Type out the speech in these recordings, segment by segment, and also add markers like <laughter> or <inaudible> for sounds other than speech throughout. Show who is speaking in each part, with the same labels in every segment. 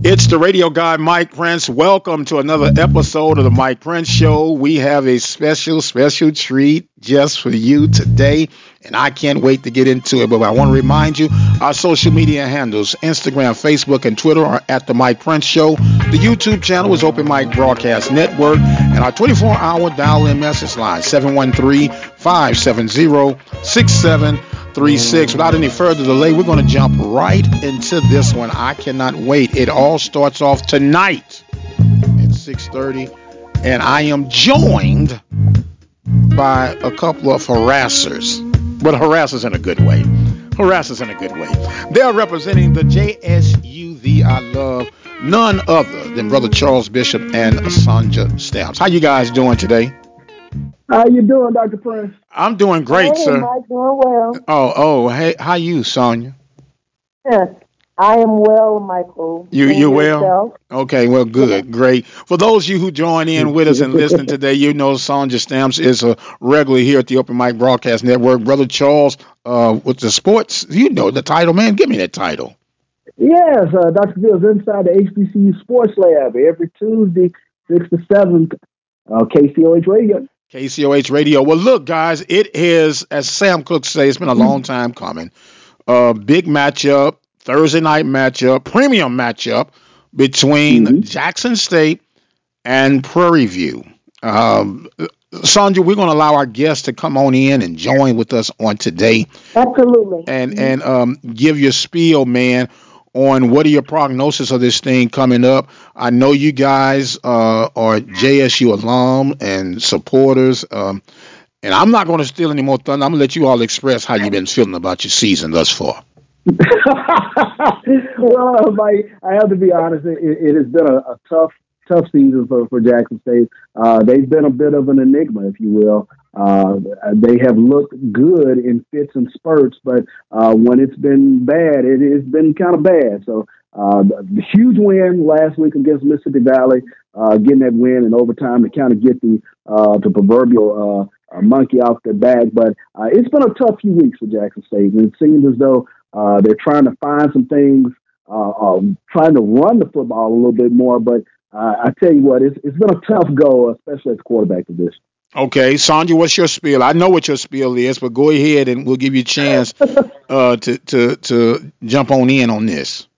Speaker 1: It's the radio guy, Mike Prince. Welcome to another episode of the Mike Prince Show. We have a special, special treat just for you today, and I can't wait to get into it. But I want to remind you our social media handles Instagram, Facebook, and Twitter are at the Mike Prince Show. The YouTube channel is Open Mike Broadcast Network, and our 24 hour dial in message line 713 570 6736. Without any further delay, we're going to jump right into this one. I cannot wait. It all starts off tonight at 6:30, and I am joined by a couple of harassers, but harassers in a good way. Harassers in a good way. They are representing the JSUV I love, none other than Brother Charles Bishop and Sonja Stamps. How you guys doing today?
Speaker 2: How you doing, Dr. Prince?
Speaker 1: I'm doing great,
Speaker 3: hey,
Speaker 1: sir.
Speaker 3: Mike, doing well.
Speaker 1: Oh, oh, hey, how you, Sonja?
Speaker 3: Yes, I am well, Michael.
Speaker 1: You you well? Okay, well, good, great. For those of you who join in with us and listen today, you know Sonja Stamps is a regular here at the Open Mic Broadcast Network. Brother Charles, uh, with the sports, you know the title, man. Give me that title.
Speaker 2: Yes, uh, Dr. Bill's inside the HBCU Sports Lab every Tuesday, 6 to 7, uh, KCOH Radio.
Speaker 1: KCOH Radio. Well, look, guys, it is, as Sam Cooke says, it's been a long time coming. Uh, big matchup, Thursday night matchup, premium matchup between
Speaker 2: Mhm.
Speaker 1: Jackson State and Prairie View. Um, Sandra, we're going to allow our guests to come on in and join with us on today
Speaker 3: Absolutely.
Speaker 1: and and um, give your spiel, man, on what are your prognosis of this thing coming up. I know you guys uh, are JSU alum and supporters, um, and I'm not going to steal any more thunder. I'm going to let you all express how you've been feeling about your season thus far. <laughs>
Speaker 2: well, I have to be honest. It, it has been a, a tough, tough season for, for Jackson State. Uh, they've been a bit of an enigma, if you will. Uh, they have looked good in fits and spurts, but uh, when it's been bad, it has been kind of bad. So, uh, the huge win last week against Mississippi Valley, uh, getting that win in overtime to kind of get the uh, the proverbial uh, monkey off their back. But it's been a tough few weeks for Jackson State, and it seems as though uh, they're trying to find some things, uh, um, trying to run the football a little bit more. But uh, I tell you what, it's, it's been a tough go, especially at the quarterback position.
Speaker 1: Okay, Sandra, what's your spiel? I know what your spiel is, but go ahead and we'll give you a chance <laughs> uh, to to to jump on in on this.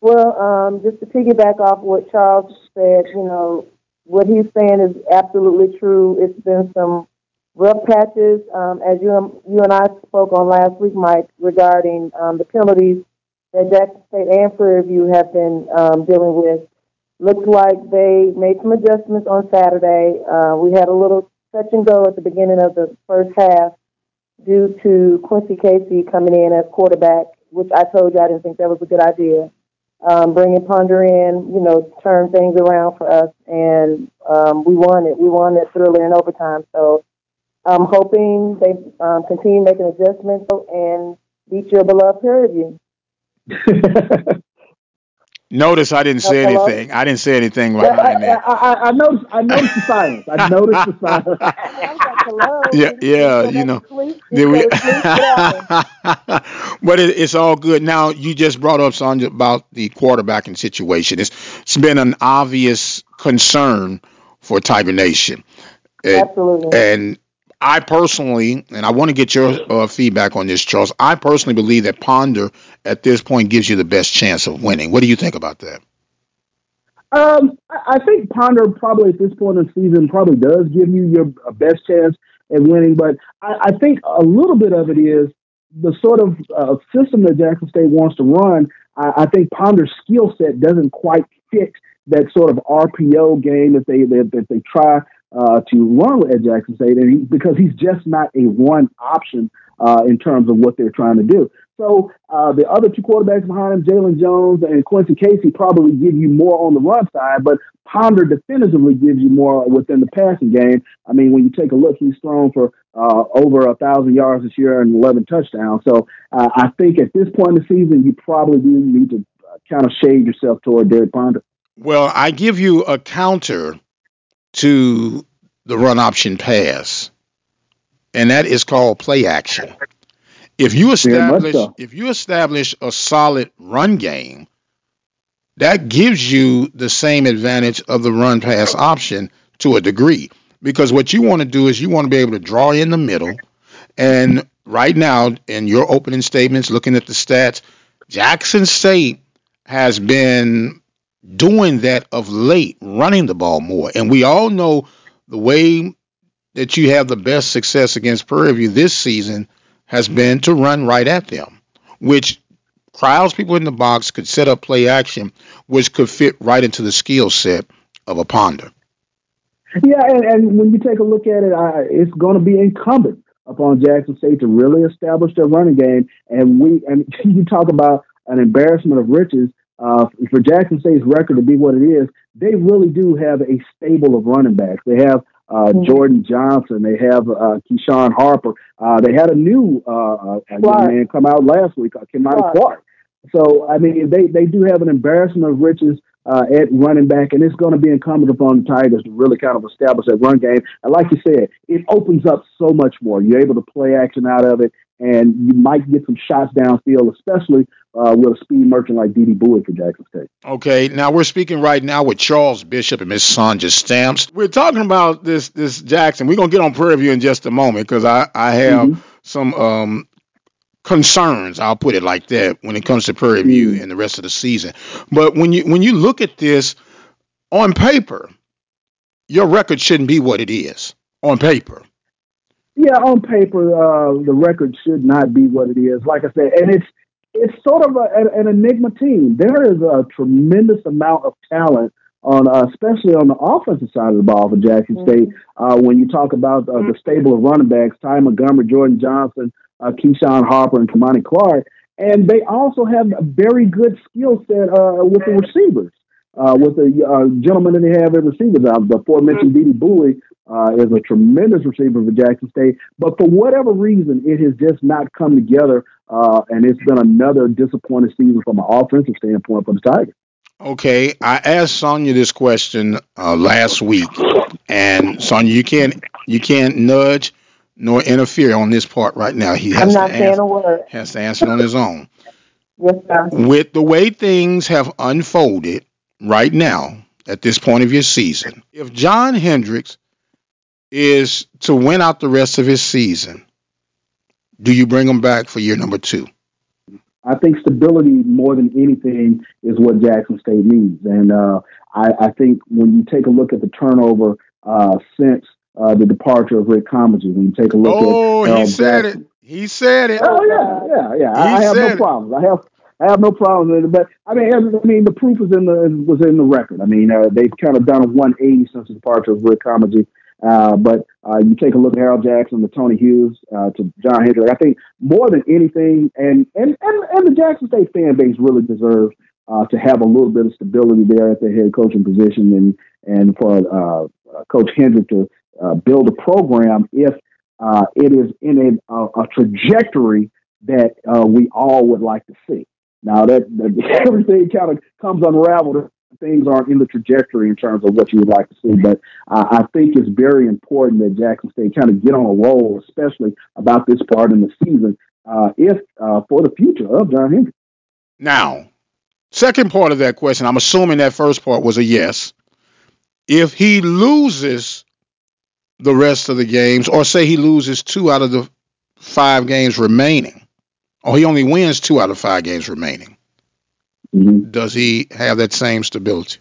Speaker 3: Well, um, just to piggyback off what Charles said, you know, what he's saying is absolutely true. It's been some rough patches, um, as you and, you and I spoke on last week, Mike, regarding um, the penalties that Jackson State and Prairie View have been um, dealing with. Looks like they made some adjustments on Saturday. Uh, we had a little touch and go at the beginning of the first half due to Quincy Casey coming in as quarterback, which I told you I didn't think that was a good idea um, bringing Ponder in, you know, turn things around for us, and um, we won it. We won it thriller in overtime. So I'm hoping they um, continue making adjustments and beat your beloved Prairie View. <laughs>
Speaker 1: Notice I didn't say
Speaker 3: Hello?
Speaker 1: anything. I didn't say anything
Speaker 2: I,
Speaker 1: behind
Speaker 2: I,
Speaker 1: that.
Speaker 2: I, I noticed. I noticed the silence. I noticed the silence.
Speaker 3: Like, <laughs> hello?
Speaker 1: Yeah,
Speaker 3: you
Speaker 1: yeah, you know,
Speaker 3: to?
Speaker 1: Did
Speaker 3: Did
Speaker 1: we-
Speaker 3: you go to sleep? What happened? <laughs>
Speaker 1: but it, it's all good. Now you just brought up Sonja about the quarterbacking situation. It's it's been an obvious concern for Tiger Nation, It-
Speaker 3: Absolutely.
Speaker 1: and I personally, and I want to get your uh, feedback on this, Charles. I personally believe that Ponder at this point gives you the best chance of winning. What do you think about that?
Speaker 2: Um, I think Ponder probably at this point in the season probably does give you your best chance at winning, but I, I think a little bit of it is the sort of uh, system that Jackson State wants to run. I, I think Ponder's skill set doesn't quite fit that sort of RPO game that they that, that they try uh, to run with at Jackson State, and he, because he's just not a one option uh, in terms of what they're trying to do. So uh, the other two quarterbacks behind him, Jalon Jones and Quincy Casey, probably give you more on the run side, but Ponder definitively gives you more within the passing game. I mean, when you take a look, he's thrown for uh, over a thousand yards this year and 11 touchdowns. So uh, I think at this point in the season, you probably do need to uh, kind of shade yourself toward Derrick Ponder.
Speaker 1: Well, I give you a counter to the run option pass, and that is called play action. If you establish so. if you establish a solid run game, that gives you the same advantage of the run pass option to a degree. Because what you want to do is you want to be able to draw in the middle. And right now, in your opening statements, looking at the stats, Jackson State has been doing that of late, running the ball more. And we all know the way that you have the best success against Prairie View this season has mm-hmm. been to run right at them, which crowds people in the box could set up play action, which could fit right into the skill set of a ponder.
Speaker 2: Yeah, and, and when you take a look at it, I, it's going to be incumbent upon Jackson State to really establish their running game. And we and <laughs> you talk about an embarrassment of riches uh, for Jackson State's record to be what it is. They really do have a stable of running backs. They have uh, mm-hmm. Jordan Johnson. They have uh, Keyshawn Harper. Uh, they had a new uh, uh man come out last week, uh, Kimani Clark. Clark. So I mean, they they do have an embarrassment of riches uh, at running back, and it's going to be incumbent upon the Tigers to really kind of establish that run game. And like you said, it opens up so much more. You're able to play action out of it, and you might get some shots downfield, especially uh, with a speed merchant like Dede Bowie for Jackson State.
Speaker 1: Okay, now we're speaking right now with Charles Bishop and Miss Sonja Stamps. We're talking about this this Jackson. We're gonna get on Prairie View in just a moment because I I have mm-hmm. some um, concerns. I'll put it like that when it comes to Prairie View mm-hmm. and the rest of the season. But when you when you look at this on paper, your record shouldn't be what it is on paper.
Speaker 2: Yeah, on paper, uh, the record should not be what it is. Like I said, and it's it's sort of a, an enigma team. There is a tremendous amount of talent on, uh, especially on the offensive side of the ball for Jackson mm-hmm. State. Uh, when you talk about uh, the stable of running backs, Ty Montgomery, Jordan Johnson, uh, Keyshawn Harper, and Kimani Clark, and they also have a very good skill set uh, with the receivers. Uh, with the uh, gentleman that they have as receivers, the aforementioned Dede Bowie uh, is a tremendous receiver for Jackson State, but for whatever reason, it has just not come together, uh, and it's been another disappointing season from an offensive standpoint for the Tigers.
Speaker 1: Okay, I asked Sonja this question uh, last week, and Sonja, you can't you can't nudge nor interfere on this part right now.
Speaker 3: He has I'm not to saying answer, a word.
Speaker 1: Has to answer on his own.
Speaker 3: yes, sir.
Speaker 1: With the way things have unfolded right now at this point of your season, if John Hendricks is to win out the rest of his season, do you bring him back for year number two?
Speaker 2: I think stability more than anything is what Jackson State needs. And uh, I, I, think when you take a look at the turnover uh, since uh, the departure of Rick Comegy, when you take a look
Speaker 1: oh, at Oh, he said Jackson, it. He said it.
Speaker 2: Oh yeah, yeah, yeah. I, I, have no problems. I have I have no problems with it. But I mean, I mean, the proof is in the was in the record. I mean, uh, they've kind of done a 180 since the departure of Rick Comegy. Uh, but uh, you take a look at Harold Jackson, to Tony Hughes, uh, to John Hendrick. I think more than anything, and and and, and the Jackson State fan base really deserves uh, to have a little bit of stability there at the head coaching position, and and for uh, Coach Hendrick to build a program if it is in a, a trajectory that we all would like to see. Now that, that <laughs> everything kind of comes unraveled things aren't in the trajectory in terms of what you would like to see. But uh, I think it's very important that Jackson State kind of get on a roll, especially about this part in the season, uh, if uh, for the future of John Hendrick.
Speaker 1: Now, second part of that question, I'm assuming that first part was a yes. If he loses the rest of the games, or say he loses two out of the five games remaining, or he only wins two out of five games remaining, Mm-hmm. Does he have that same stability?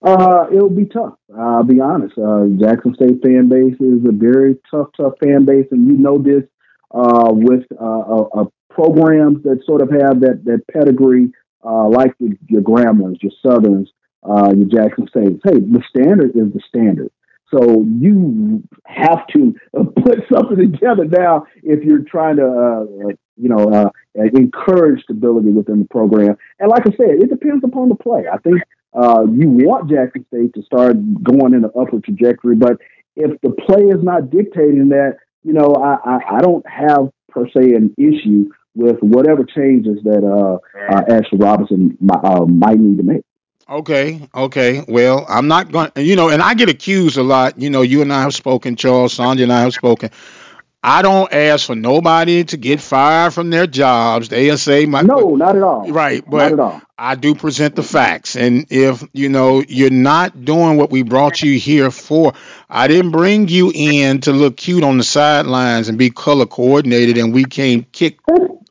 Speaker 2: Uh, it'll be tough. I'll be honest. Uh, Jackson State fan base is a very tough, tough fan base, and you know this uh, with uh, programs that sort of have that that pedigree, uh, like the, your Grambling, your Southerns, uh, your Jackson States. Hey, the standard is the standard. So you have to <laughs> put something together now if you're trying to, uh, you know, uh, encourage stability within the program. And like I said, it depends upon the play. I think uh, you want Jackson State to start going in an upward trajectory, but if the play is not dictating that, you know, I, I, I don't have per se an issue with whatever changes that uh, uh, Ashley Robinson uh, might need to make.
Speaker 1: Okay, okay. Well, I'm not going. You know, and I get accused a lot. You know, you and I have spoken, Charles, Sandra and I have spoken. I don't ask for nobody to get fired from their jobs. The ASA might
Speaker 2: No, not at all.
Speaker 1: Right,
Speaker 2: Not
Speaker 1: but
Speaker 2: at all.
Speaker 1: I do present the facts. And if you know you're not doing what we brought you here for, I didn't bring you in to look cute on the sidelines and be color coordinated, and we came kick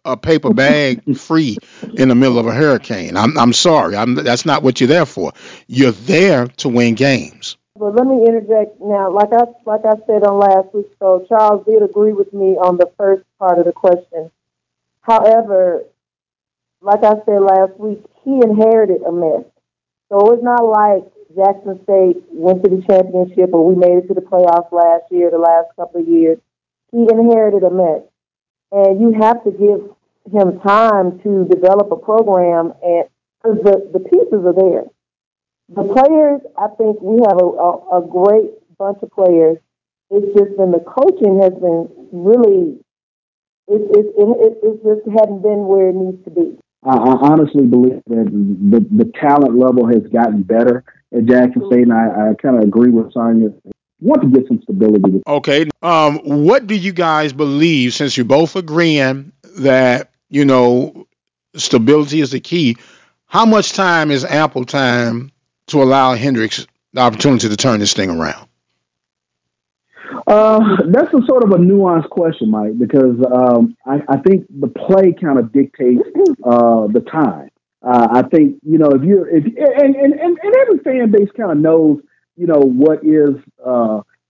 Speaker 1: a paper bag free in the middle of a hurricane. I'm I'm sorry. I'm that's not what you're there for. You're there to win games.
Speaker 3: Well, let me interject now. Like I like I said on last week's show, Charles did agree with me on the first part of the question. However, like I said last week, he inherited a mess. So it's not like Jackson State went to the championship or we made it to the playoffs last year, the last couple of years. He inherited a mess. And you have to give him time to develop a program and because the, the pieces are there. The players, I think we have a, a, a great bunch of players. It's just been the coaching has been really, it, it, it, it just hadn't been where it needs to be.
Speaker 2: I, I honestly believe that the, the talent level has gotten better at Jackson State, and I, I kind of agree with Sonja. Want to get some stability.
Speaker 1: Okay. Um, what do you guys believe? Since you're both agreeing that you know stability is the key, how much time is ample time to allow Hendricks the opportunity to turn this thing around?
Speaker 2: Uh, that's a sort of a nuanced question, Mike, because um, I, I think the play kind of dictates uh, the time. Uh, I think you know if you're if and and, and, and every fan base kind of knows you know what is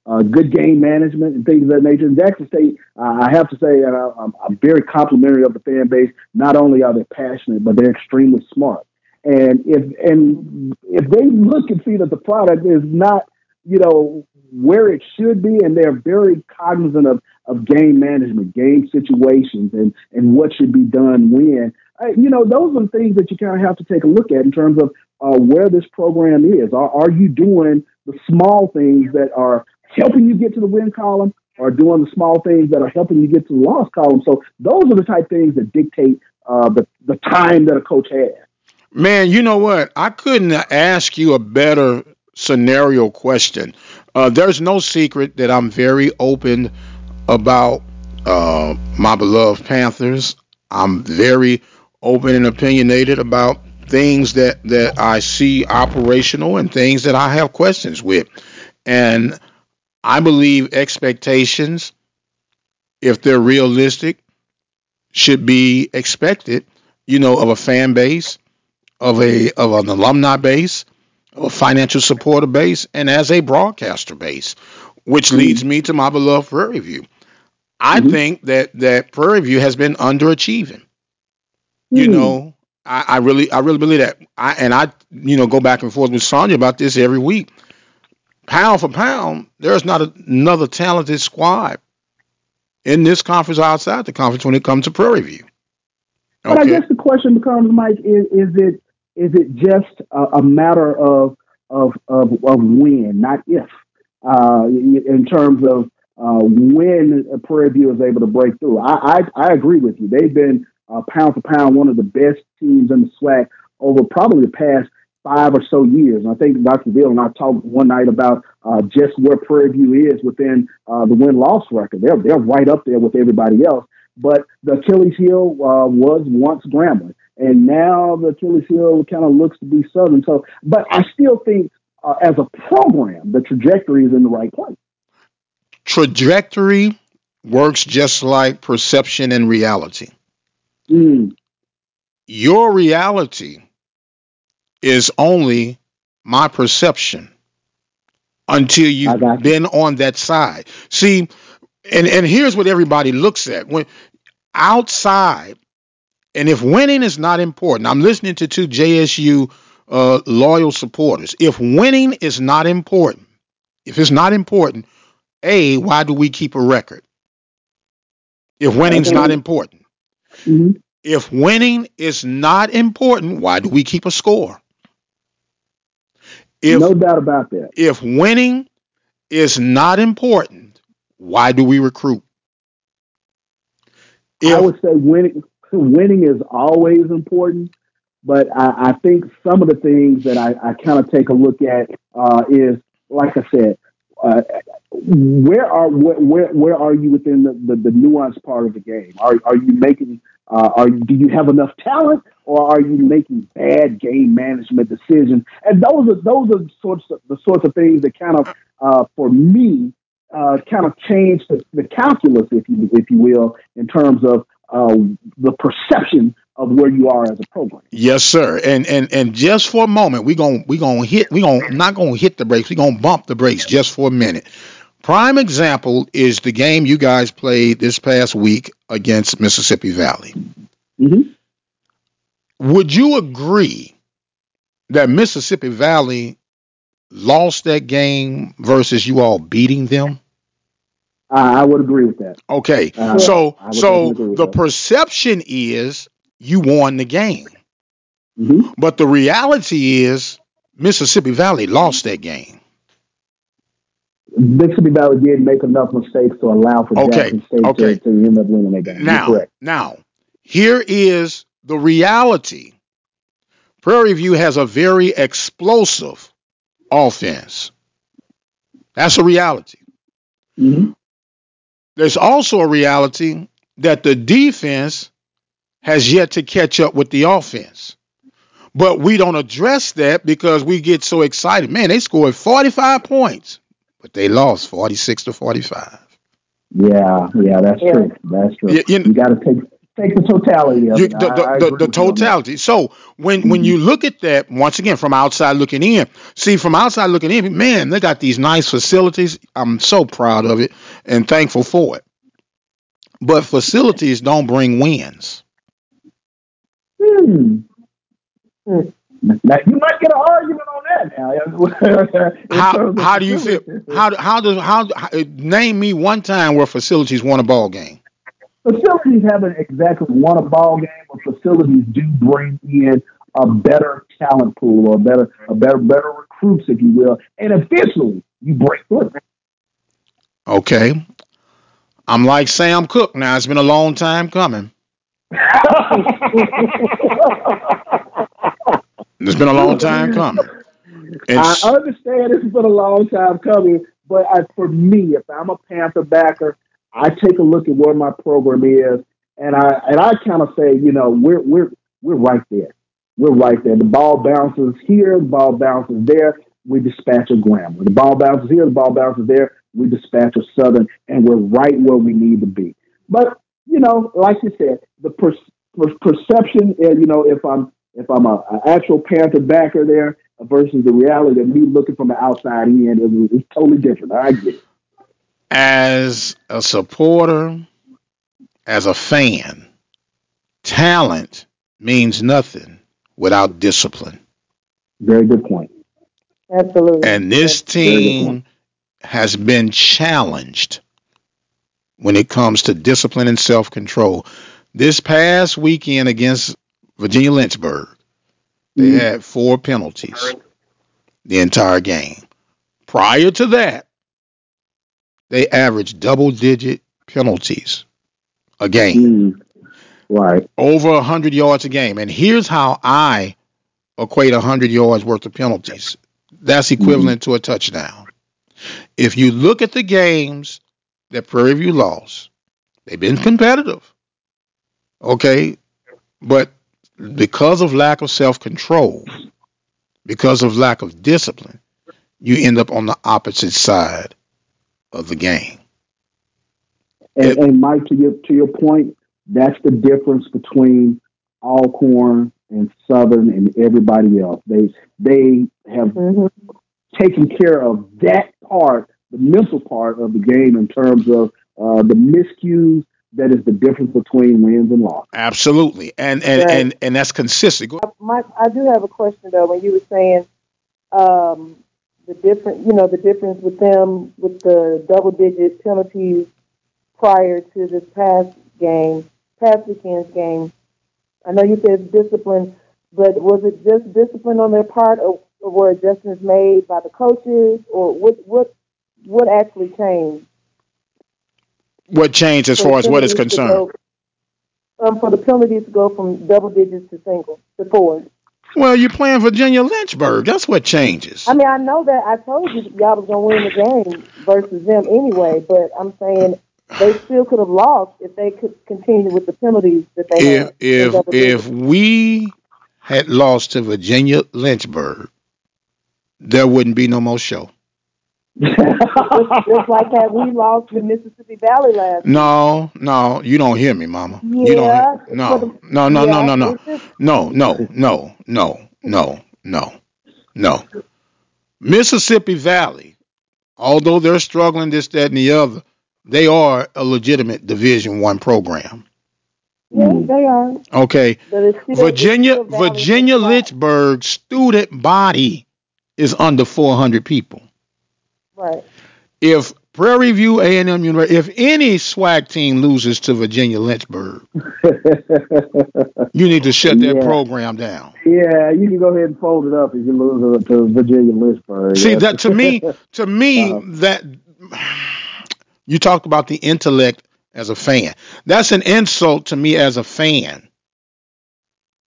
Speaker 2: uh, good game management and things of that nature. And Jackson State, uh, I have to say, I, I'm, I'm very complimentary of the fan base. Not only are they passionate, but they're extremely smart. And if and if they look and see that the product is not you know where it should be, and they're very cognizant of of game management, game situations, and and what should be done when. Uh, you know, those are the things that you kind of have to take a look at in terms of uh, where this program is. Are, are you doing the small things that are helping you get to the win column, or doing the small things that are helping you get to the loss column? So those are the type things that dictate uh, the the time that a coach has.
Speaker 1: Man, you know what? I couldn't ask you a better scenario question. Uh, there's no secret that I'm very open about uh, my beloved Panthers. I'm very open and opinionated about things that, that I see operational and things that I have questions with. And I believe expectations, if they're realistic, should be expected, you know, of a fan base, of a of an alumni base, of a financial supporter base, and as a broadcaster base, which leads me to my beloved Prairie View. I
Speaker 2: Mhm.
Speaker 1: think that that Prairie View has been underachieving. You
Speaker 2: Hmm.
Speaker 1: know, I, I really I really believe that. I and I you know go back and forth with Sonja about this every week. Pound for pound, there's not another talented squad in this conference or outside the conference when it comes to Prairie View.
Speaker 2: But I guess the question becomes, Mike, is, is it is it just a, a matter of of of of when, not if, uh, in terms of uh, when Prairie View is able to break through? I I, I agree with you. They've been uh, pound for pound one of the best teams in the SWAC over probably the past five or so years. And I think Dr. Bill and I talked one night about uh, just where Prairie View is within uh, the win loss record. They're they're right up there with everybody else. But the Achilles heel uh, was once Grambling, and now the Achilles heel kind of looks to be Southern. So, but I still think uh, as a program, the trajectory is in the right place.
Speaker 1: trajectory works just like perception and reality.
Speaker 2: Mm,
Speaker 1: Your reality is only my perception until you've
Speaker 2: you.
Speaker 1: been on that side. See, and, and here's what everybody looks at. When outside, and if winning is not important, I'm listening to two JSU uh, loyal supporters. If winning is not important, if it's not important, a why do we keep a record? If winning's not important,
Speaker 2: hmm
Speaker 1: if winning is not important, why do we keep a score? If
Speaker 2: no doubt about that.
Speaker 1: if winning is not important, why do we recruit?
Speaker 2: I would say winning winning is always important, but I, I think some of the things that I, I kind of take a look at uh, is, like I said, uh, where are where, where where are you within the, the, the nuanced part of the game? Are are you making uh, are do you have enough talent, or are you making bad game management decisions? And those are those are sorts of the sorts of things that kind of uh, for me uh, kind of change the, the calculus, if you if you will, in terms of uh, the perception of where you are as a program.
Speaker 1: yes, sir. And and and just for a moment, we're gonna we gonna hit we gonna not gonna hit the brakes, we're gonna bump the brakes just for a minute. Prime example is the game you guys played this past week against Mississippi Valley.
Speaker 2: hmm
Speaker 1: Would you agree that Mississippi Valley lost that game versus you all beating them?
Speaker 2: I, I would agree with that.
Speaker 1: Okay.
Speaker 2: Uh,
Speaker 1: So so
Speaker 2: definitely agree with
Speaker 1: the
Speaker 2: that.
Speaker 1: perception is you won the game.
Speaker 2: hmm
Speaker 1: But the reality is Mississippi Valley lost that game.
Speaker 2: Mississippi Valley did make enough mistakes to allow for
Speaker 1: Okay,
Speaker 2: Jackson State
Speaker 1: okay.
Speaker 2: to, to end up winning that game.
Speaker 1: Now, now, here is the reality. Prairie View has a very explosive offense. That's a reality.
Speaker 2: hmm
Speaker 1: There's also a reality that the defense has yet to catch up with the offense. But we don't address that because we get so excited. Man, they scored 45 points, but they lost 46 to 45.
Speaker 2: Yeah, yeah, that's
Speaker 3: Yeah.
Speaker 2: true. That's true.
Speaker 1: You- you-
Speaker 2: You, got to take take the totality of
Speaker 1: You-
Speaker 2: it.
Speaker 1: the, the, the, the
Speaker 2: with you on that.
Speaker 1: totality. So when when you look at that once again from outside looking in, see from outside looking in, man, they got these nice facilities. I'm so proud of it and thankful for it. But facilities don't bring wins.
Speaker 2: Hmm.
Speaker 3: Hmm.
Speaker 2: Now you might get an argument on that now. <laughs>
Speaker 1: How how do you feel? How how does how, how name me one time where facilities won a ball game?
Speaker 2: Facilities haven't exactly won a ball game, but facilities do bring in a better talent pool or a better, a better, better recruits, if you will, and eventually you break through.
Speaker 1: Okay, I'm like Sam Cooke now. It's been a long time coming. <laughs> It's been a long <laughs> time coming. And
Speaker 2: I understand it's been a long time coming, but I, for me, if I'm a Panther backer, I take a look at where my program is, and I and I kind of say, you know, we're we're we're right there. We're right there. The ball bounces here, the ball bounces there. We dispatch a Grambling. The ball bounces here, the ball bounces there. We dispatch a Southern, and we're right where we need to be. But you know, like you said, the per- per- perception, uh, you know, if I'm if I'm a, a actual Panther backer there versus the reality of me looking from the outside in, it, it's totally different. I get it.
Speaker 1: as a supporter, as a fan, talent means nothing without discipline.
Speaker 2: Very good point.
Speaker 3: Absolutely.
Speaker 1: And this
Speaker 2: Very
Speaker 1: team has been challenged when it comes to discipline and self control. This past weekend against Virginia Lynchburg, they
Speaker 2: Mhm.
Speaker 1: had four penalties the entire game. Prior to that, they averaged double digit penalties a game,
Speaker 2: Mm. Right.
Speaker 1: over 100 yards a game. And here's how I equate 100 yards worth of penalties that's equivalent to a touchdown. If you look at the games that Prairie View lost, they've been competitive. Okay. But because of lack of self control, because of lack of discipline, you end up on the opposite side of the game.
Speaker 2: And, and Mike, to your to your point, that's the difference between Alcorn and Southern and everybody else. They they have
Speaker 3: hmm
Speaker 2: taken care of that part, the mental part of the game in terms of uh, the miscues. That is the difference between wins and losses.
Speaker 1: Absolutely. And and
Speaker 3: Right.
Speaker 1: and, and that's consistent. Go-
Speaker 3: Mike, I do have a question though. When you were saying um, the different, you know, the difference with them with the double digit penalties prior to this past game, past weekend's game. I know you said discipline, but was it just discipline on their part, or, or were adjustments made by the coaches, or what? What? What actually changed?
Speaker 1: What changed as far as what is concerned?
Speaker 3: go- um, for the penalties to go from double digits to single to four.
Speaker 1: Well, you're playing Virginia Lynchburg. That's what changes.
Speaker 3: I mean, I know that I told you y'all was gonna win the game versus them anyway, but I'm saying they still could have lost if they could continue with the penalties that they
Speaker 1: If
Speaker 3: had.
Speaker 1: if if we had lost to Virginia Lynchburg, there wouldn't be no more show.
Speaker 3: Just, like that we lost to Mississippi Valley last.
Speaker 1: No, no, you don't hear me, Mama. you don't. No,
Speaker 3: the-
Speaker 1: no, no, no,
Speaker 3: yeah,
Speaker 1: no, no,
Speaker 3: just-
Speaker 1: no, no, no, no, no, no, no. Mississippi Valley, although they're struggling this, that, and the other, they are a legitimate Division One program.
Speaker 3: Yeah, they are.
Speaker 1: Okay,
Speaker 3: But it's still,
Speaker 1: Virginia,
Speaker 3: it's still Valley
Speaker 1: Virginia. Lynchburg student body is under 400 people.
Speaker 3: Right.
Speaker 1: If Prairie View A&M University, if any SWAC team loses to Virginia Lynchburg, <laughs> you need to shut that
Speaker 2: Yeah.
Speaker 1: program down.
Speaker 2: yeah, you can go ahead and fold it up if you lose to Virginia Lynchburg.
Speaker 1: See
Speaker 2: Yeah.
Speaker 1: that to me, <laughs> to me
Speaker 2: Uh-huh.
Speaker 1: that <sighs> you talked about the intellect as a fan. That's an insult to me as a fan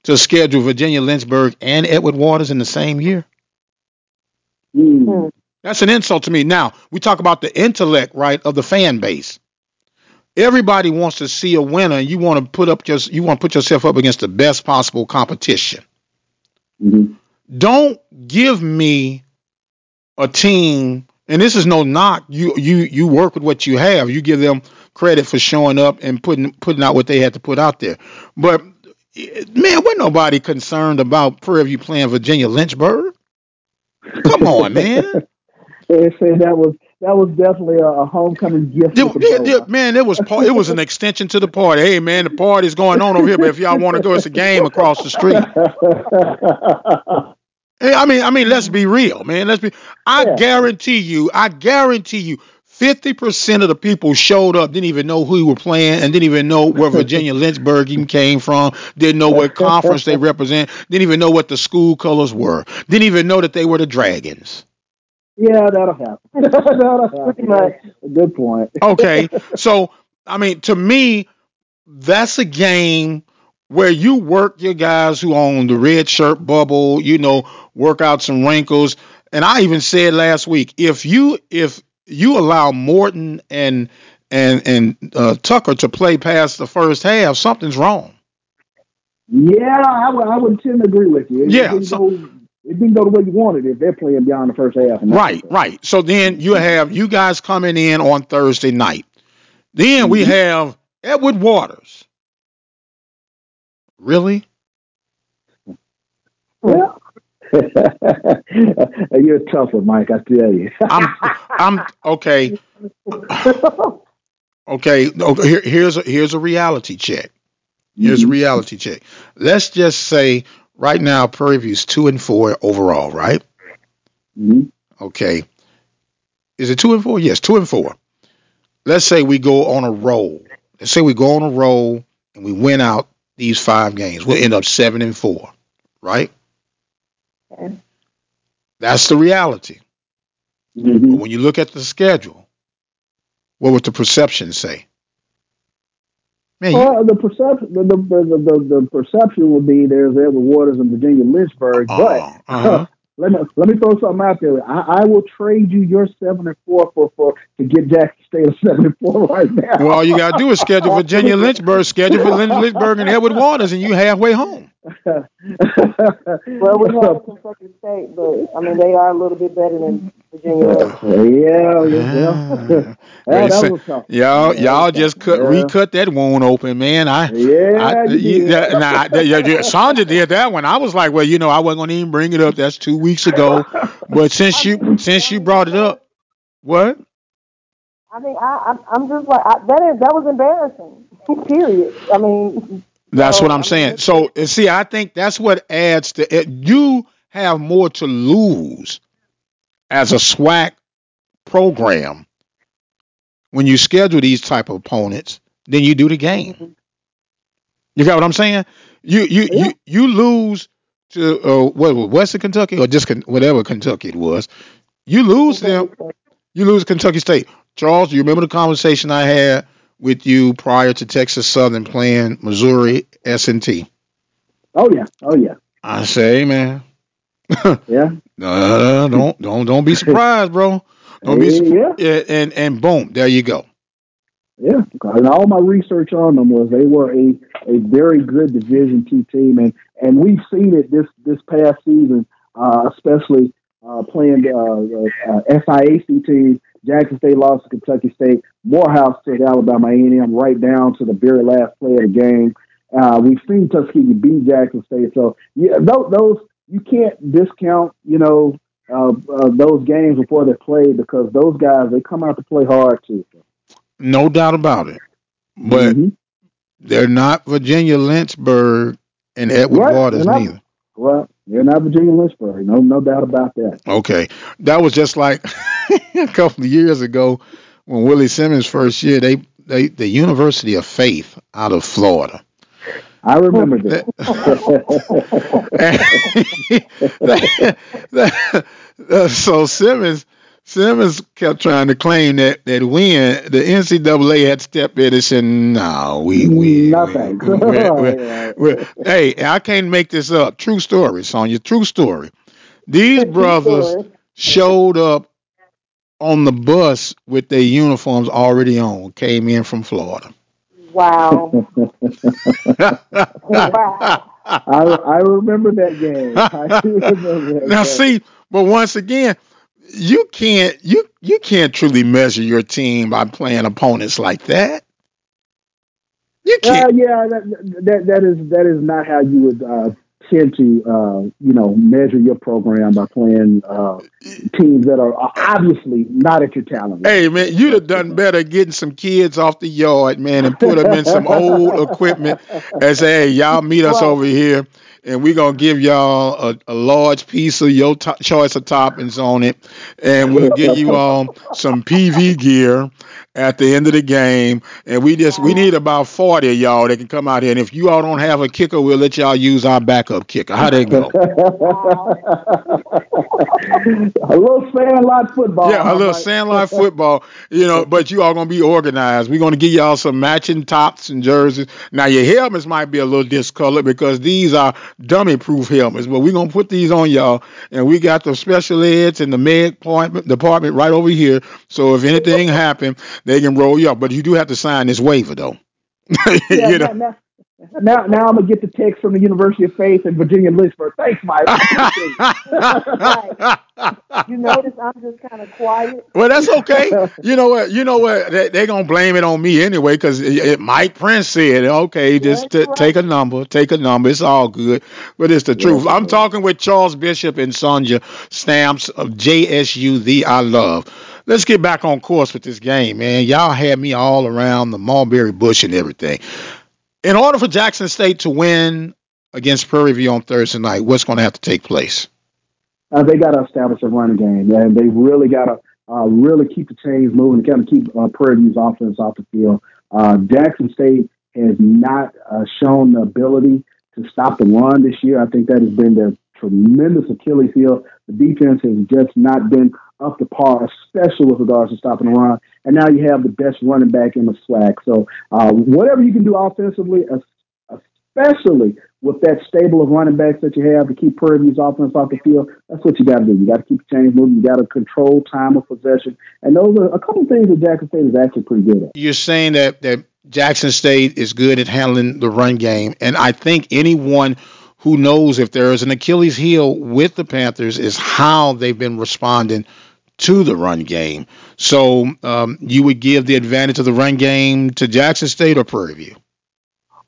Speaker 1: to schedule Virginia Lynchburg and Edward Waters in the same year.
Speaker 2: Mm.
Speaker 1: That's an insult to me. Now, we talk about the intellect, right, of the fan base. Everybody wants to see a winner, and you want to put up just you want to put yourself up against the best possible competition.
Speaker 2: Mhm.
Speaker 1: Don't give me a team, and this is no knock. You you you work with what you have. You give them credit for showing up and putting putting out what they had to put out there. But man, we're nobody concerned about Prairie View playing Virginia Lynchburg. Come on, man. <laughs>
Speaker 2: They said that was that was definitely a, a homecoming gift. The
Speaker 1: yeah,
Speaker 2: bow.
Speaker 1: man, it was par- it was an extension to the party. Hey, man, the party's going on over here, but if y'all want to go, it's a game across the street. <laughs> Hey, I mean, I mean, let's be real, man. Let's be. I
Speaker 2: Yeah.
Speaker 1: guarantee you, I guarantee you, fifty percent of the people showed up didn't even know who we were playing, and didn't even know where Virginia <laughs> Lynchburg even came from. Didn't know what conference they represent. Didn't even know what the school colors were. Didn't even know that they were the Dragons.
Speaker 2: Yeah, that'll happen. <laughs> that'll happen.
Speaker 3: Pretty much.
Speaker 2: Good point. <laughs>
Speaker 1: Okay, so I mean, to me, that's a game where you work your guys who own the red shirt bubble, you know, work out some wrinkles. And I even said last week, if you if you allow Morton and and and uh, Tucker to play past the first half, something's wrong.
Speaker 2: Yeah, I would, I would tend to agree with you. It
Speaker 1: Yeah, so-
Speaker 2: go, it didn't go the way you wanted if they're playing beyond the first half. and
Speaker 1: Right, right. So then you mm-hmm. have you guys coming in on Thursday night. Then we mm-hmm. have Edward Waters. Really?
Speaker 2: Yeah. <laughs> You're a tough one, Mike. I tell you.
Speaker 1: I'm I'm okay. Okay, okay here, here's a here's a reality check. Here's a mm-hmm. reality check. Let's just say right now Prairie View's two and four overall, right?
Speaker 2: Mhm.
Speaker 1: Okay. Is it two and four? Yes, two and four. Let's say we go on a roll. Let's say we go on a roll and we win out these five games. We'll end up seven and four, right?
Speaker 3: Okay.
Speaker 1: That's the reality. But
Speaker 2: Mhm.
Speaker 1: when you look at the schedule, what would the perception say? Man, you,
Speaker 2: Well, the perception, the, the, the, the, the perception would be there's Edward Waters and Virginia Lynchburg, but
Speaker 1: uh, uh-huh. <laughs>
Speaker 2: let me let me throw something out there. I, I will trade you your seven and four for, for to get Jackson State a seven and four right now.
Speaker 1: well, all you gotta do is schedule <laughs> Virginia Lynchburg, schedule for Lynchburg and Edward Waters, and you halfway home. <laughs>
Speaker 3: Well, we have Kentucky State, but I mean they are a little bit better than Virginia. was.
Speaker 2: yeah, yeah,
Speaker 1: Ah.
Speaker 2: yeah. that, was.
Speaker 1: Y'all,
Speaker 2: Yeah,
Speaker 1: y'all
Speaker 2: was
Speaker 1: just cut,
Speaker 2: Yeah.
Speaker 1: recut that wound open, man. I,
Speaker 2: Yeah,
Speaker 1: I,
Speaker 2: you
Speaker 1: you- that- nah, that- yeah, yeah, Sandra did that one. I was like, well, you know, I wasn't gonna even bring it up. That's two weeks ago. But since you, since you brought it up, what?
Speaker 3: I mean, I, I'm, I'm just like I, that. Is, that was embarrassing. <laughs> Period. I mean,
Speaker 1: That's
Speaker 3: So,
Speaker 1: what I'm saying. So see, I think that's what adds to it. You have more to lose as a SWAC program, when you schedule these type of opponents, then you do the game. You got what I'm saying? You you
Speaker 2: Yeah.
Speaker 1: you you lose to uh, what was Western Kentucky or just Ken- whatever Kentucky it was. You lose them. You lose Kentucky State. Charles, do you remember the conversation I had with you prior to Texas Southern playing Missouri S&T?
Speaker 2: Oh yeah, oh yeah,
Speaker 1: I say, man, <laughs>
Speaker 2: yeah,
Speaker 1: uh, don't don't don't be surprised, bro. Don't be surprised. Yeah, and and boom, there you go.
Speaker 2: yeah. And all my research on them was they were a, a very good Division two team, and and we've seen it this this past season, uh, especially uh, playing uh, uh, uh, SIAC teams. Jackson State lost to Kentucky State. Morehouse State, Alabama A&M right down to the very last play of the game. Uh, we've seen Tuskegee beat Jackson State, so yeah, those, those you can't discount. You know uh, uh, those games before they're played because those guys they come out to play hard too.
Speaker 1: No doubt about it. But
Speaker 2: Mhm.
Speaker 1: they're not Virginia Lynchburg and Edward
Speaker 2: Right,
Speaker 1: Waters neither.
Speaker 2: Well, they're not Virginia Lynchburg. No, no doubt about that.
Speaker 1: Okay, that was just like <laughs> a couple of years ago when Willie Simmons first year. They they the University of Faith out of Florida.
Speaker 2: I remember that.
Speaker 1: That- <laughs> <laughs> that- uh, so Simmons Simmons kept trying to claim that that when the NCAA had stepped in and said, "No, we we
Speaker 2: Nothing.
Speaker 1: we- we- we- we- hey, I can't make this up. True story, Sonja. True story. These brothers showed up on the bus with their uniforms already on. Came in from Florida.
Speaker 3: Wow. <laughs> wow. <laughs>
Speaker 2: I, I remember that game. I remember that
Speaker 1: now
Speaker 2: game.
Speaker 1: see, but once again, you can't you you can't truly measure your team by playing opponents like that. You
Speaker 2: Uh,
Speaker 1: can't.
Speaker 2: yeah, that, that that is that is not how you would uh, tend to uh, you know measure your program by playing uh, teams that are obviously not at your talent. level.
Speaker 1: Hey man, you'd have done <laughs> better getting some kids off the yard, man, and put them in some old equipment and say, "Hey, y'all meet us
Speaker 3: Right.
Speaker 1: over here, and we're gonna give y'all a, a large piece of your to- choice of toppings on it, and we'll give you all some PV gear at the end of the game, and we just we oh. need about forty of y'all that can come out here, and if you all don't have a kicker, we'll let y'all use our backup kicker. How they go? <laughs>
Speaker 2: a little sandlot football.
Speaker 1: Yeah, a little sandlot <laughs> football, you know, but you all gonna be organized. We're gonna give y'all some matching tops and jerseys. Now your helmets might be a little discolored because these are dummy proof helmets, but we're gonna put these on y'all and we got the special eds and the med department department right over here. So if anything happen, they can roll you up. But you do have to sign this waiver though. <laughs>
Speaker 2: Yeah,
Speaker 1: you
Speaker 2: now,
Speaker 1: know.
Speaker 2: now, now, now I'm gonna get the text from the University of Faith in Virginia Lynchburg. Thanks, Mike.
Speaker 3: You notice I'm just kind of quiet.
Speaker 1: Well, that's okay. You know what? You know what? They, they gonna blame it on me anyway because Mike Prince said, "Okay, just t-
Speaker 3: right.
Speaker 1: take a number, take a number. It's all good." But it's the truth. I'm talking with Charles Bishop and Sonja Stamps of JSU, the I love. Let's get back on course with this game, man. Y'all had me all around the mulberry bush and everything. In order for Jackson State to win against Prairie View on Thursday night, what's going to have to take place?
Speaker 2: uh, they got to establish a running game, and they really got to uh, really keep the chains moving, kind of keep uh, Prairie View's offense off the field. Uh, Jackson State has not uh, shown the ability to stop the run this year. I think that has been their tremendous Achilles heel. The defense has just not been up to par, especially with regards to stopping the run. And now you have the best running back in the SWAC. So uh, whatever you can do offensively, especially with that stable of running backs that you have to keep View's offense off the field, that's what you got to do. You got to keep the chains moving. You got to control time of possession. And those are a couple of things that Jackson State is actually pretty good at.
Speaker 1: you're saying that that Jackson State is good at handling the run game, and I think anyone who knows if there is an Achilles heel with the Panthers is how they've been responding to the run game. So um, you would give the advantage of the run game to Jackson State or Prairie View.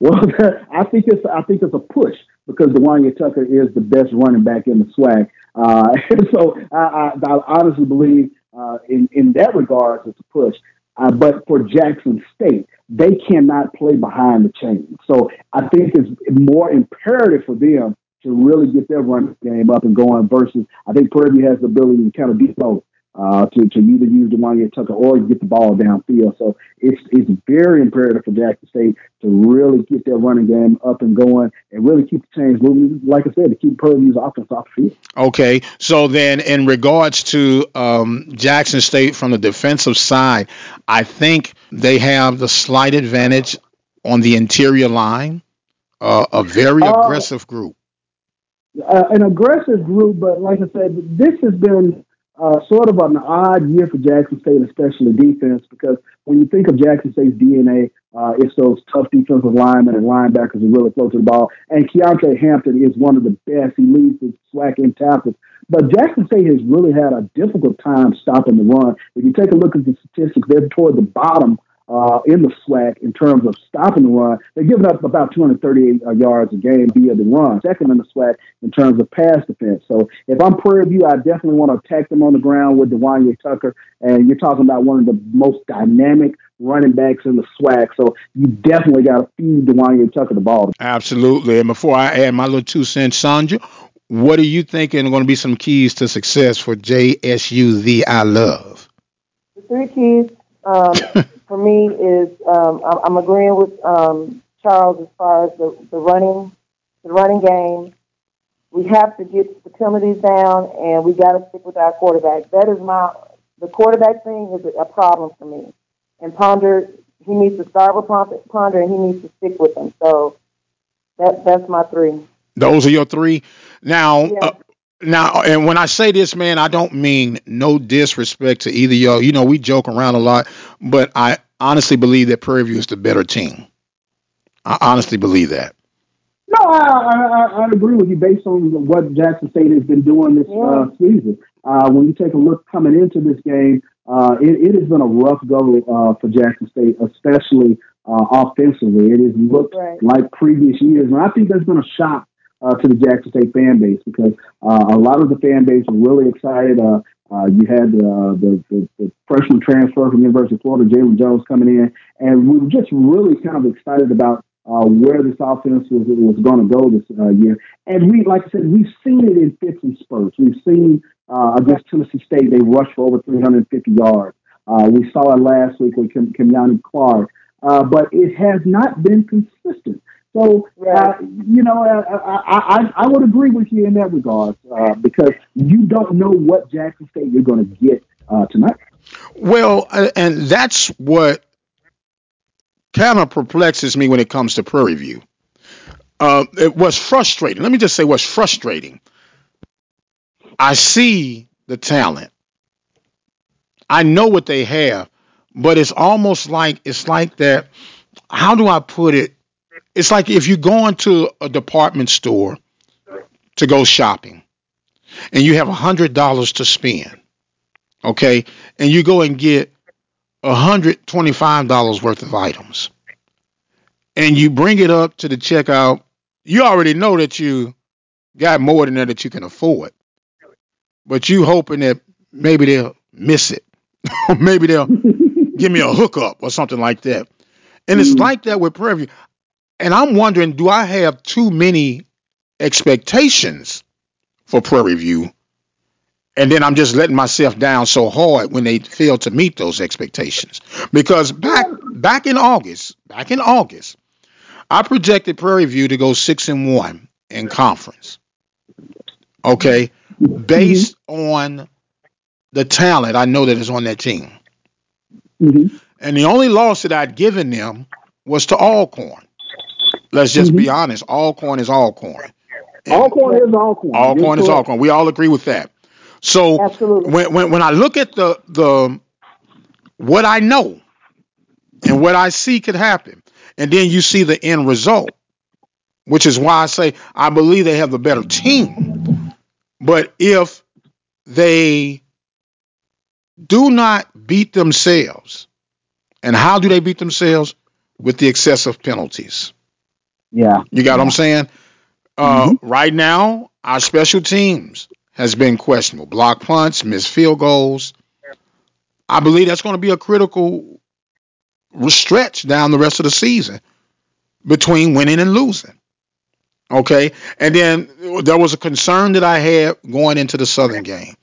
Speaker 2: Well, <laughs> I think it's I think it's a push because Dawonya Tucker is the best running back in the SWAC. Uh, <laughs> so I, I, I honestly believe uh, in in that regard it's a push. Uh, but for Jackson State, they cannot play behind the chains. So I think it's more imperative for them to really get their run game up and going. Versus, I think View has the ability to kind of be both uh, to, to either use Dawonya Tucker or get the ball downfield. So it's it's very imperative for Jackson State to really get their running game up and going and really keep the chains moving. Like I said, to keep View's offense off the field.
Speaker 1: Okay, so then in regards to um, Jackson State from the defensive side, I think they have the slight advantage on the interior line. Uh, a very
Speaker 2: Uh,
Speaker 1: aggressive group.
Speaker 2: uh, an aggressive group, but like I said, this has been uh, sort of an odd year for Jackson State, especially defense, because when you think of Jackson State's DNA, uh, it's those tough defensive linemen and linebackers who really float to the ball. And Keontae Hampton is one of the best. He leads the SWAC in tackles. But Jackson State has really had a difficult time stopping the run. If you take a look at the statistics, they're toward the bottom uh, in the SWAC in terms of stopping the run. They're giving up about 238 uh, yards a game via the run, second in the SWAC in terms of pass defense. So if I'm Prairie View, I definitely want to attack them on the ground with Dawonya Tucker. And you're talking about one of the most dynamic running backs in the SWAC. So you definitely got to feed Dawonya Tucker the ball.
Speaker 1: Absolutely. And before I add my little two cents, Sandra, what are you thinking are going to be some keys to success for JSU, the I love?
Speaker 3: The three keys um, <coughs> for me is um, I'm, I'm agreeing with um, Charles as far as the, the running, the running game. We have to get the penalties down, and we got to stick with our quarterback. That is my the quarterback thing is a problem for me. And Ponder, he needs to start with Ponder, Ponder and he needs to stick with him. So that that's my three.
Speaker 1: Those are your three. Now,
Speaker 3: Yeah.
Speaker 1: uh, now, and when I say this, man, I don't mean no disrespect to either y'all. You know, we joke around a lot, but I honestly believe that Prairie View is the better team. I honestly believe that.
Speaker 2: No, I, I, I- I agree with you based on what Jackson State has been doing this uh, season. Uh, when you take a look coming into this game, uh, it, it has been a rough go uh, for Jackson State, especially uh, offensively. It has looked
Speaker 3: Right.
Speaker 2: like previous years, and I think there's been a shock uh, to the Jackson State fan base because uh, a lot of the fan base were really excited. Uh, uh, you had uh, the, the, the freshman transfer from University of Florida, Jalon Jones, coming in, and we were just really kind of excited about uh, where this offense was, was going to go this uh, year. And we, like I said, we've seen it in fits and spurts. We've seen uh, against Tennessee State, they rushed for over 350 yards. Uh, we saw it last week with Kim, Clark, uh, but it has not been consistent. So, uh, you know, uh, I, I, I would agree with you in that regard uh, because you don't know what Jackson State you're going to get uh, tonight.
Speaker 1: Well, uh, and that's what kind of perplexes me when it comes to Prairie View. Uh, it was frustrating. Let me just say what's frustrating. I see the talent. I know what they have, but it's almost like it's like that. How do I put it? It's like if you go into a department store to go shopping and you have a hundred dollars to spend, okay, and you go and get a hundred twenty-five dollars worth of items, and you bring it up to the checkout, you already know that you got more than that that you can afford, but you hoping that maybe they'll miss it, or <laughs> maybe they'll <laughs> give me a hookup or something like that, and it's
Speaker 2: Mhm.
Speaker 1: like that with View. And I'm wondering, do I have too many expectations for Prairie View? And then I'm just letting myself down so hard when they fail to meet those expectations. Because back back in August, back in August, I projected Prairie View to go six and one in conference. Okay, based on the talent I know that is on that team.
Speaker 2: Mhm.
Speaker 1: And the only loss that I'd given them was to Alcorn. Let's just be honest. Alcorn is Alcorn.
Speaker 2: Alcorn is Alcorn.
Speaker 1: Alcorn
Speaker 2: You're
Speaker 1: is
Speaker 2: all
Speaker 1: Alcorn. We all agree with that. So
Speaker 3: Absolutely.
Speaker 1: when, when when I look at the the what I know and what I see could happen, and then you see the end result, which is why I say I believe they have the better team. But if they do not beat themselves, and how do they beat themselves? With the excessive penalties.
Speaker 2: Yeah.
Speaker 1: You got what I'm saying? Uh, Right now, our special teams has been questionable. Block punts, missed field goals. I believe that's going to be a critical stretch down the rest of the season between winning and losing. Okay, and then there was a concern that I had going into the Southern game,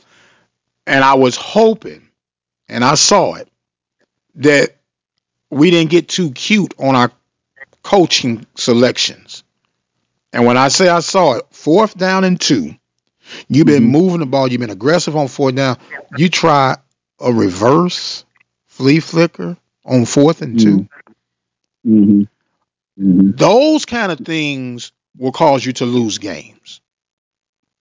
Speaker 1: and I was hoping, and I saw it, that we didn't get too cute on our coaching selections. And when I say I saw it, fourth down and two, you've been
Speaker 2: Mhm.
Speaker 1: moving the ball, you've been aggressive on fourth down. You try a reverse flea flicker on fourth and 2
Speaker 2: hmm hmm
Speaker 1: Those kind of things will cause you to lose games.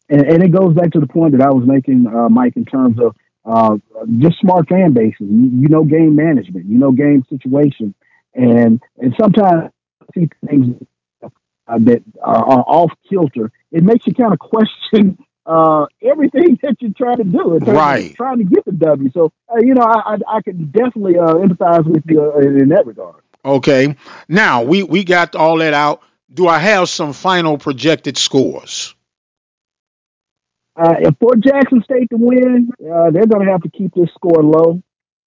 Speaker 2: And, and it goes back to the point that I was making, uh, Mike, in terms of uh, just smart fan bases. You, you know game management, you know game situation, and and sometimes see things uh, that are, are off kilter. It makes you kind of question uh, everything <laughs> that you're trying to do, in terms of
Speaker 1: Right.
Speaker 2: Trying to get the W. So uh, you know, I, I, I can definitely uh, empathize with you uh, in, that regard.
Speaker 1: Okay. Now we we got all that out. Do I have some final projected scores?
Speaker 2: Uh, if for Jackson State to win, uh, they're going to have to keep this score low.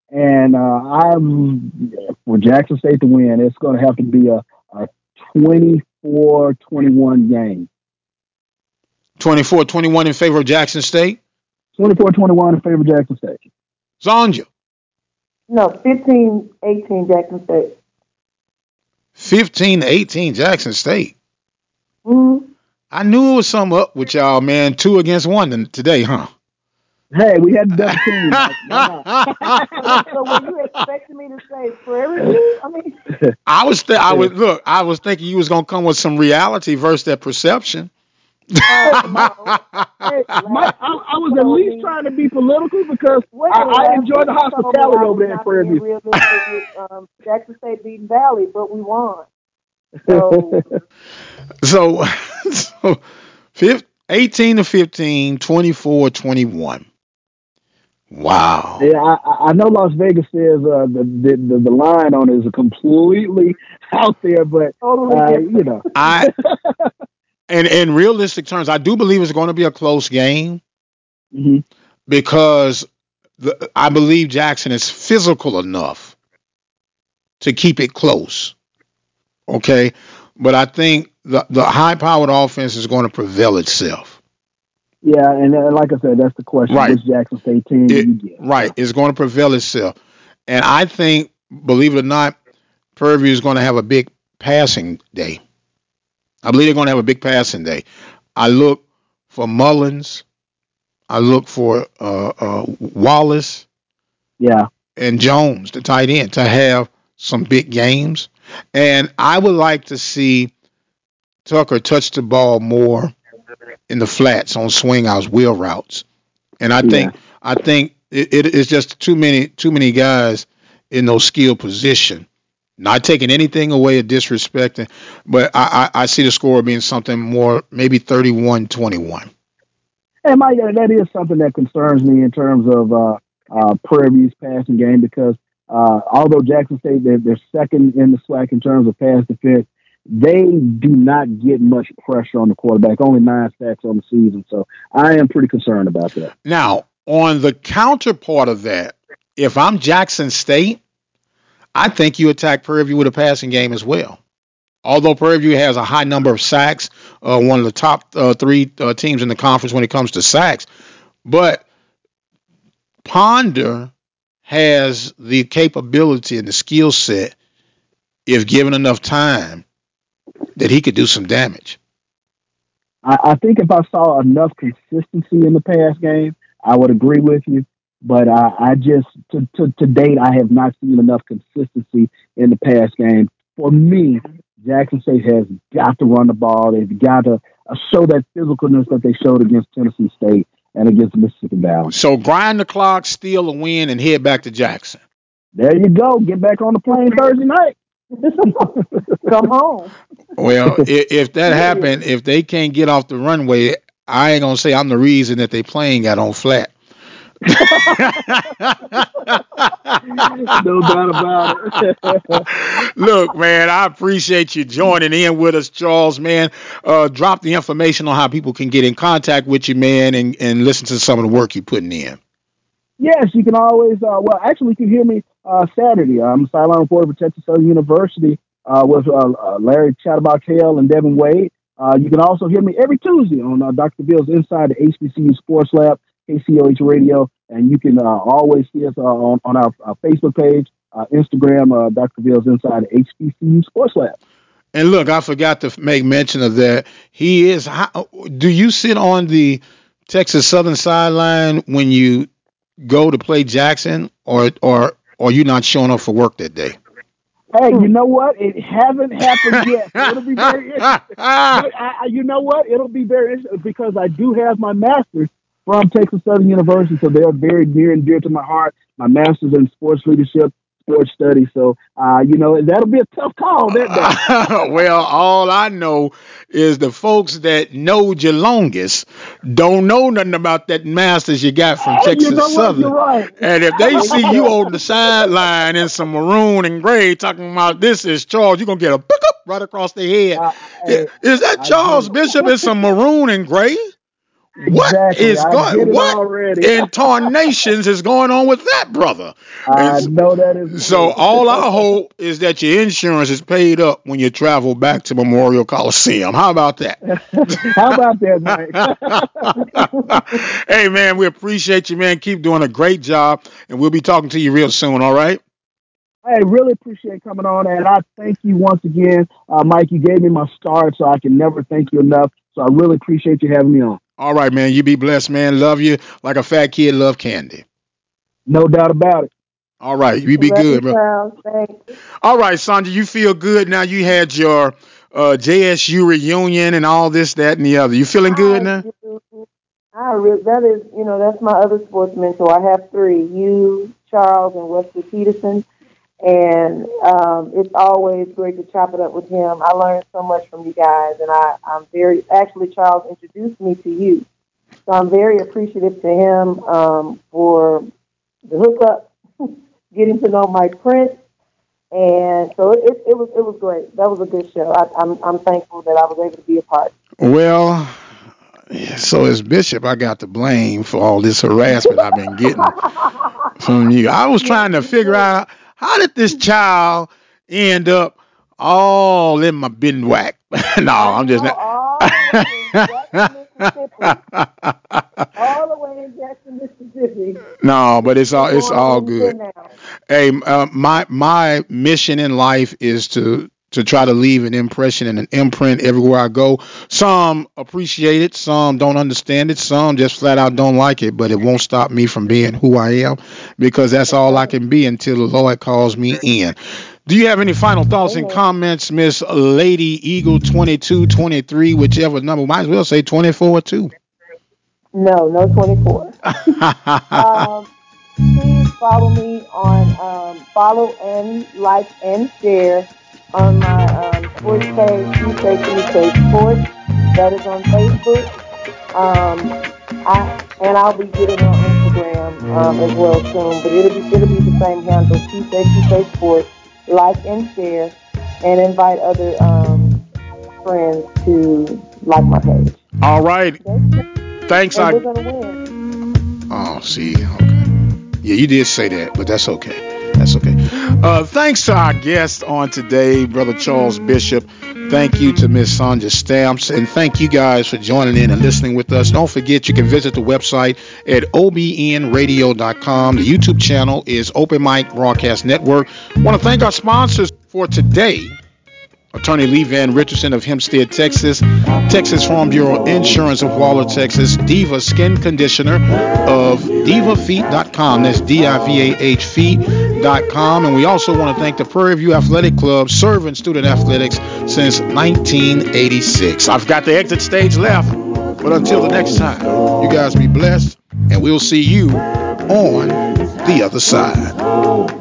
Speaker 2: And uh, I'm for Jackson State to win, it's going to have to be a, a 24-21 game.
Speaker 1: 24-21 in favor of Jackson State.
Speaker 2: 24-21 in favor of Jackson State.
Speaker 1: Sonja,
Speaker 3: No, 15, 18 Jackson State.
Speaker 1: 15 18 Jackson State.
Speaker 3: Mm-hmm.
Speaker 1: I knew it was something up with y'all, man. Two against one today, huh?
Speaker 2: Hey, we had the double team. Mike. Why not?
Speaker 3: So were you expecting me to say Prairie View? I mean,
Speaker 1: I was th- I was look, I was thinking you was gonna come with some reality versus that perception.
Speaker 3: oh, no. <laughs>
Speaker 2: Hey, Mike, I, I was at least trying to be political because
Speaker 3: Wait
Speaker 2: I,
Speaker 3: a minute,
Speaker 2: I enjoy the
Speaker 3: you told me
Speaker 2: hospitality over there in
Speaker 3: not
Speaker 2: Prairie View.
Speaker 3: realistic um, Jackson State beating Valley, but we won. So <laughs>
Speaker 1: So, <laughs> so fif- 18 to 15, 24 21. Wow.
Speaker 2: Yeah, I, I- I know Las Vegas says uh, the, the the the line on it is completely <laughs> out there, but uh, you know,
Speaker 1: I <laughs> and in realistic terms, I do believe it's going to be a close game
Speaker 2: mhm.
Speaker 1: because the, I believe Jackson is physical enough to keep it close. Okay, but I think the the high powered offense is going to prevail itself.
Speaker 2: Yeah, and uh, like I said, that's the question:
Speaker 1: Right.
Speaker 2: which Jackson State team
Speaker 1: It-? Right, it's going to prevail itself, and I think, believe it or not, Prairie View is going to have a big passing day. I believe they're going to have a big passing day. I look for Mullins. I look for uh, uh, Wallace
Speaker 2: Yeah,
Speaker 1: and Jones, the tight end, to have some big games. And I would like to see Tucker touch the ball more in the flats on swing outs, wheel routes. And I think I think it, it is just too many too many guys in those skill position. Not taking anything away or disrespecting, but I, I, I see the score being something more maybe 31-21.
Speaker 2: and Mike, that is something that concerns me in terms of uh, uh, Prairie View's passing game because uh, although Jackson State they're, they're second in the SWAC in terms of pass defense, they do not get much pressure on the quarterback. Only nine sacks on the season, so I am pretty concerned about that.
Speaker 1: Now, on the counterpart of that, if I'm Jackson State, I think you attack Prairie View with a passing game as well. Although Prairie View has a high number of sacks, uh, one of the top uh, three uh, teams in the conference when it comes to sacks, but Ponder has the capability and the skill set, if given enough time, that he could do some damage.
Speaker 2: I, I think if I saw enough consistency in the pass game, I would agree with you. But I, I just to, to to date, I have not seen enough consistency in the pass game. For me, Jackson State has got to run the ball. They've got to uh, show that physicalness that they showed against Tennessee State and against Mississippi Valley.
Speaker 1: So grind the clock, steal a win, and head back to Jackson.
Speaker 2: There you go. Get back on the plane Thursday night. <laughs>
Speaker 3: Come home.
Speaker 1: Well, <laughs> if, if that happened, if they can't get off the runway, I ain't gonna say I'm the reason that they plane got on flat.
Speaker 2: no doubt about it. <laughs>
Speaker 1: Look, man, I appreciate you joining in with us, Charles. Man, uh, drop the information on how people can get in contact with you, man, and, and listen to some of the work you're putting in.
Speaker 2: Yes, you can always. Uh, well, actually, you can hear me uh, Saturday. I'm sideline reporter for Texas Southern University uh, with uh, uh, Larry Chatterbox Hale and Devin Wade. Uh, you can also hear me every Tuesday on uh, Dr. Bill's Inside the HBCU Sports Lab, KCOH Radio, and you can uh, always see us uh, on, on our, our, Facebook page, uh, Instagram, uh, Dr. Bill's Inside the HBCU Sports Lab.
Speaker 1: And look, I forgot to make mention of that. He is. How, do you sit on the Texas Southern sideline when you go to play Jackson, or or or you not showing up for work that day?
Speaker 2: Hey, you know what? It hasn't happened yet. <laughs> It'll be very interesting. I, you know what? It'll be very interesting because I do have my master's from Texas Southern University, so they're very near and dear to my heart. My master's in sports leadership sports studies. So, uh, you know, that'll be a tough call that
Speaker 1: day. <laughs> well, all I know is the folks that know you longest don't know nothing about that masters you got from Texas
Speaker 2: you know
Speaker 1: Southern.
Speaker 2: Right.
Speaker 1: And if they see you on the sideline in some maroon and gray talking about this is Charles, you're gonna get a pick up right across the head. Uh, is that Charles Bishop in some maroon and gray? What
Speaker 2: exactly.
Speaker 1: is going? What in tarnations is going on with that brother? <laughs>
Speaker 2: I and know that is.
Speaker 1: So all I <laughs> hope is that your insurance is paid up when you travel back to Memorial Coliseum. How about that? <laughs>
Speaker 2: How about that,
Speaker 1: Mike? hey man, we appreciate you, man. Keep doing a great job, and we'll be talking to you real soon. All right.
Speaker 2: I really appreciate coming on, and I thank you once again, uh, Mike. You gave me my start, so I can never thank you enough. So I really appreciate you having me on.
Speaker 1: All right, man. You be blessed, man. Love you like a fat kid love candy.
Speaker 2: No doubt about it.
Speaker 1: All right, you be
Speaker 3: Love
Speaker 1: good, bro. All right, Sandra, you feel good now. You had your uh, JSU reunion and all this, that, and the other. You feeling good now?
Speaker 3: I really, that is, you know, that's my other sports mentor. I have three: you, Charles, and Wesley Peterson and um, it's always great to chop it up with him. I learned so much from you guys, and I, I'm very actually Charles introduced me to you, so I'm very appreciative to him um, for the hookup, <laughs> getting to know my Prince, and so it, it, it was it was great. That was a good show. I, I'm I'm thankful that I was able to be a part.
Speaker 1: Well. So as bishop, I got to blame for all this harassment I've been getting <laughs> from you. I was trying to figure out how did this child end up all in my bin whack? <laughs> no, I'm just not.
Speaker 3: All the way in Jackson, Mississippi.
Speaker 1: No, but it's all it's all good. Hey, uh, my my mission in life is to to try to leave an impression and an imprint everywhere I go. Some appreciate it, some don't understand it, some just flat out don't like it, but it won't stop me from being who I am because that's all I can be until the Lord calls me in. Do you have any final thoughts and comments, Miss Lady Eagle 2223, whichever number? Might as well say 24 too.
Speaker 3: No, no 24. <laughs> um, please follow me on um, follow and like and share on my um, sports page, You Say You Say Sports. That is on Facebook. Um, I and I'll be getting on Instagram um, as well soon. But it'll be it'll be the same handle. She Say She Say Sports. Like and share, and invite other um, friends to like my page.
Speaker 1: All right. Thanks.
Speaker 3: And
Speaker 1: I.
Speaker 3: we're gonna win.
Speaker 1: Oh, see. Okay. Yeah, you did say that, but that's okay. That's okay. Uh, thanks to our guest on today, Brother Charles Bishop. Thank you to Miss Sonja Stamps, and thank you guys for joining in and listening with us. Don't forget you can visit the website at obnradio.com. The YouTube channel is Open Mic Broadcast Network. I want to thank our sponsors for today. Attorney Lee Van Richardson of Hempstead, Texas, Texas Farm Bureau Insurance of Waller, Texas, Diva Skin Conditioner of divahfeet.com. That's D-I-V-A-H feet.com. And we also want to thank the Prairie View Athletic Club serving student athletics since 1986. I've got the exit stage left, but until the next time, you guys be blessed, and we'll see you on the other side.